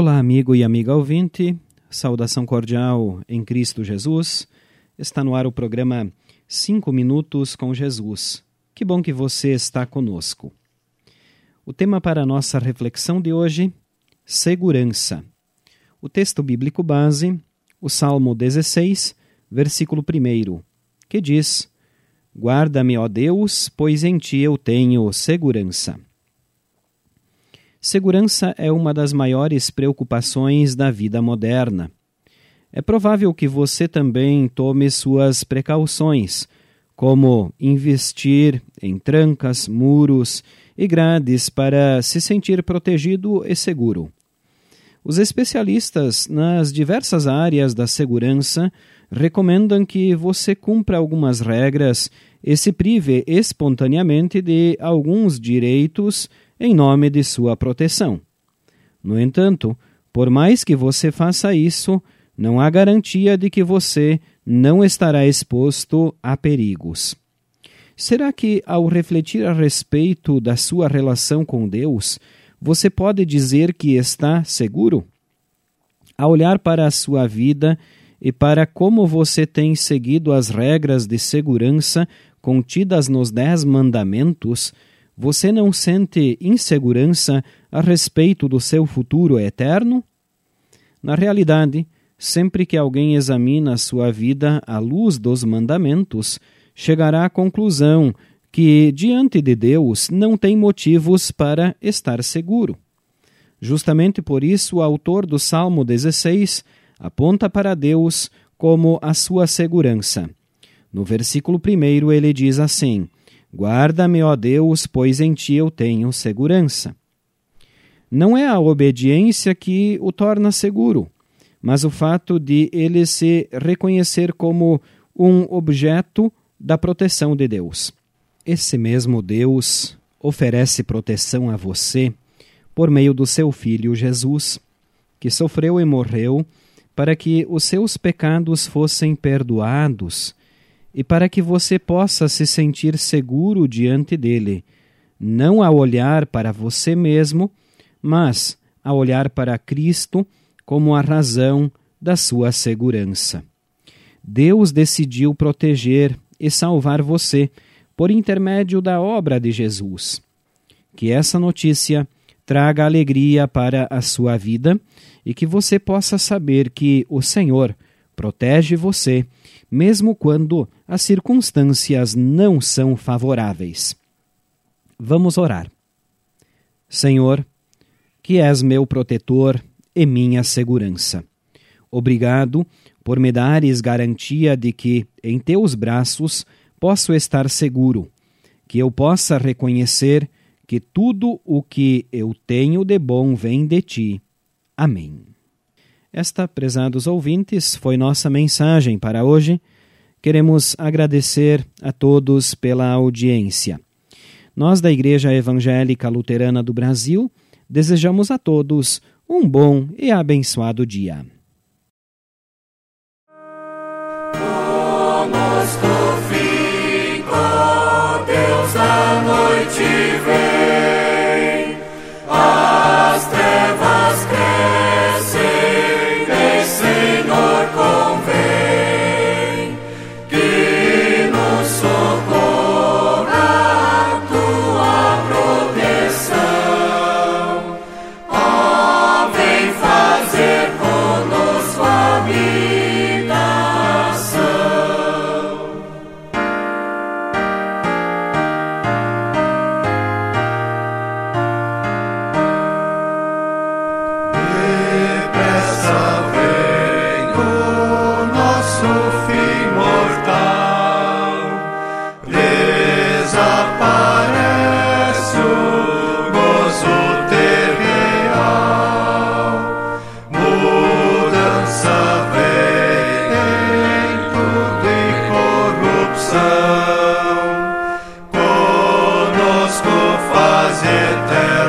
Olá, amigo e amiga ouvinte, saudação cordial em Cristo Jesus. Está no ar o programa Cinco Minutos com Jesus. Que bom que você está conosco. O tema para a nossa reflexão de hoje: segurança. O texto bíblico base, o Salmo 16, versículo 1, que diz: Guarda-me, ó Deus, pois em ti eu tenho segurança. Segurança é uma das maiores preocupações da vida moderna. É provável que você também tome suas precauções, como investir em trancas, muros e grades para se sentir protegido e seguro. Os especialistas nas diversas áreas da segurança recomendam que você cumpra algumas regras e se prive espontaneamente de alguns direitos em nome de sua proteção. No entanto, por mais que você faça isso, não há garantia de que você não estará exposto a perigos. Será que, ao refletir a respeito da sua relação com Deus, você pode dizer que está seguro? Ao olhar para a sua vida e para como você tem seguido as regras de segurança contidas nos Dez Mandamentos, você não sente insegurança a respeito do seu futuro eterno? Na realidade, sempre que alguém examina sua vida à luz dos mandamentos, chegará à conclusão que, diante de Deus, não tem motivos para estar seguro. Justamente por isso, o autor do Salmo 16 aponta para Deus como a sua segurança. No versículo 1 ele diz assim: Guarda-me, ó Deus, pois em ti eu tenho segurança. Não é a obediência que o torna seguro, mas o fato de ele se reconhecer como um objeto da proteção de Deus. Esse mesmo Deus oferece proteção a você por meio do seu Filho Jesus, que sofreu e morreu para que os seus pecados fossem perdoados e para que você possa se sentir seguro diante dele, não a olhar para você mesmo, mas a olhar para Cristo como a razão da sua segurança. Deus decidiu proteger e salvar você por intermédio da obra de Jesus. Que essa notícia traga alegria para a sua vida e que você possa saber que o Senhor protege você mesmo quando as circunstâncias não são favoráveis. Vamos orar. Senhor, que és meu protetor e minha segurança. Obrigado por me dares garantia de que, em teus braços, posso estar seguro, que eu possa reconhecer que tudo o que eu tenho de bom vem de ti. Amém. Esta, prezados ouvintes, foi nossa mensagem para hoje. Queremos agradecer a todos pela audiência. Nós, da Igreja Evangélica Luterana do Brasil, desejamos a todos um bom e abençoado dia. Deus paz eterna.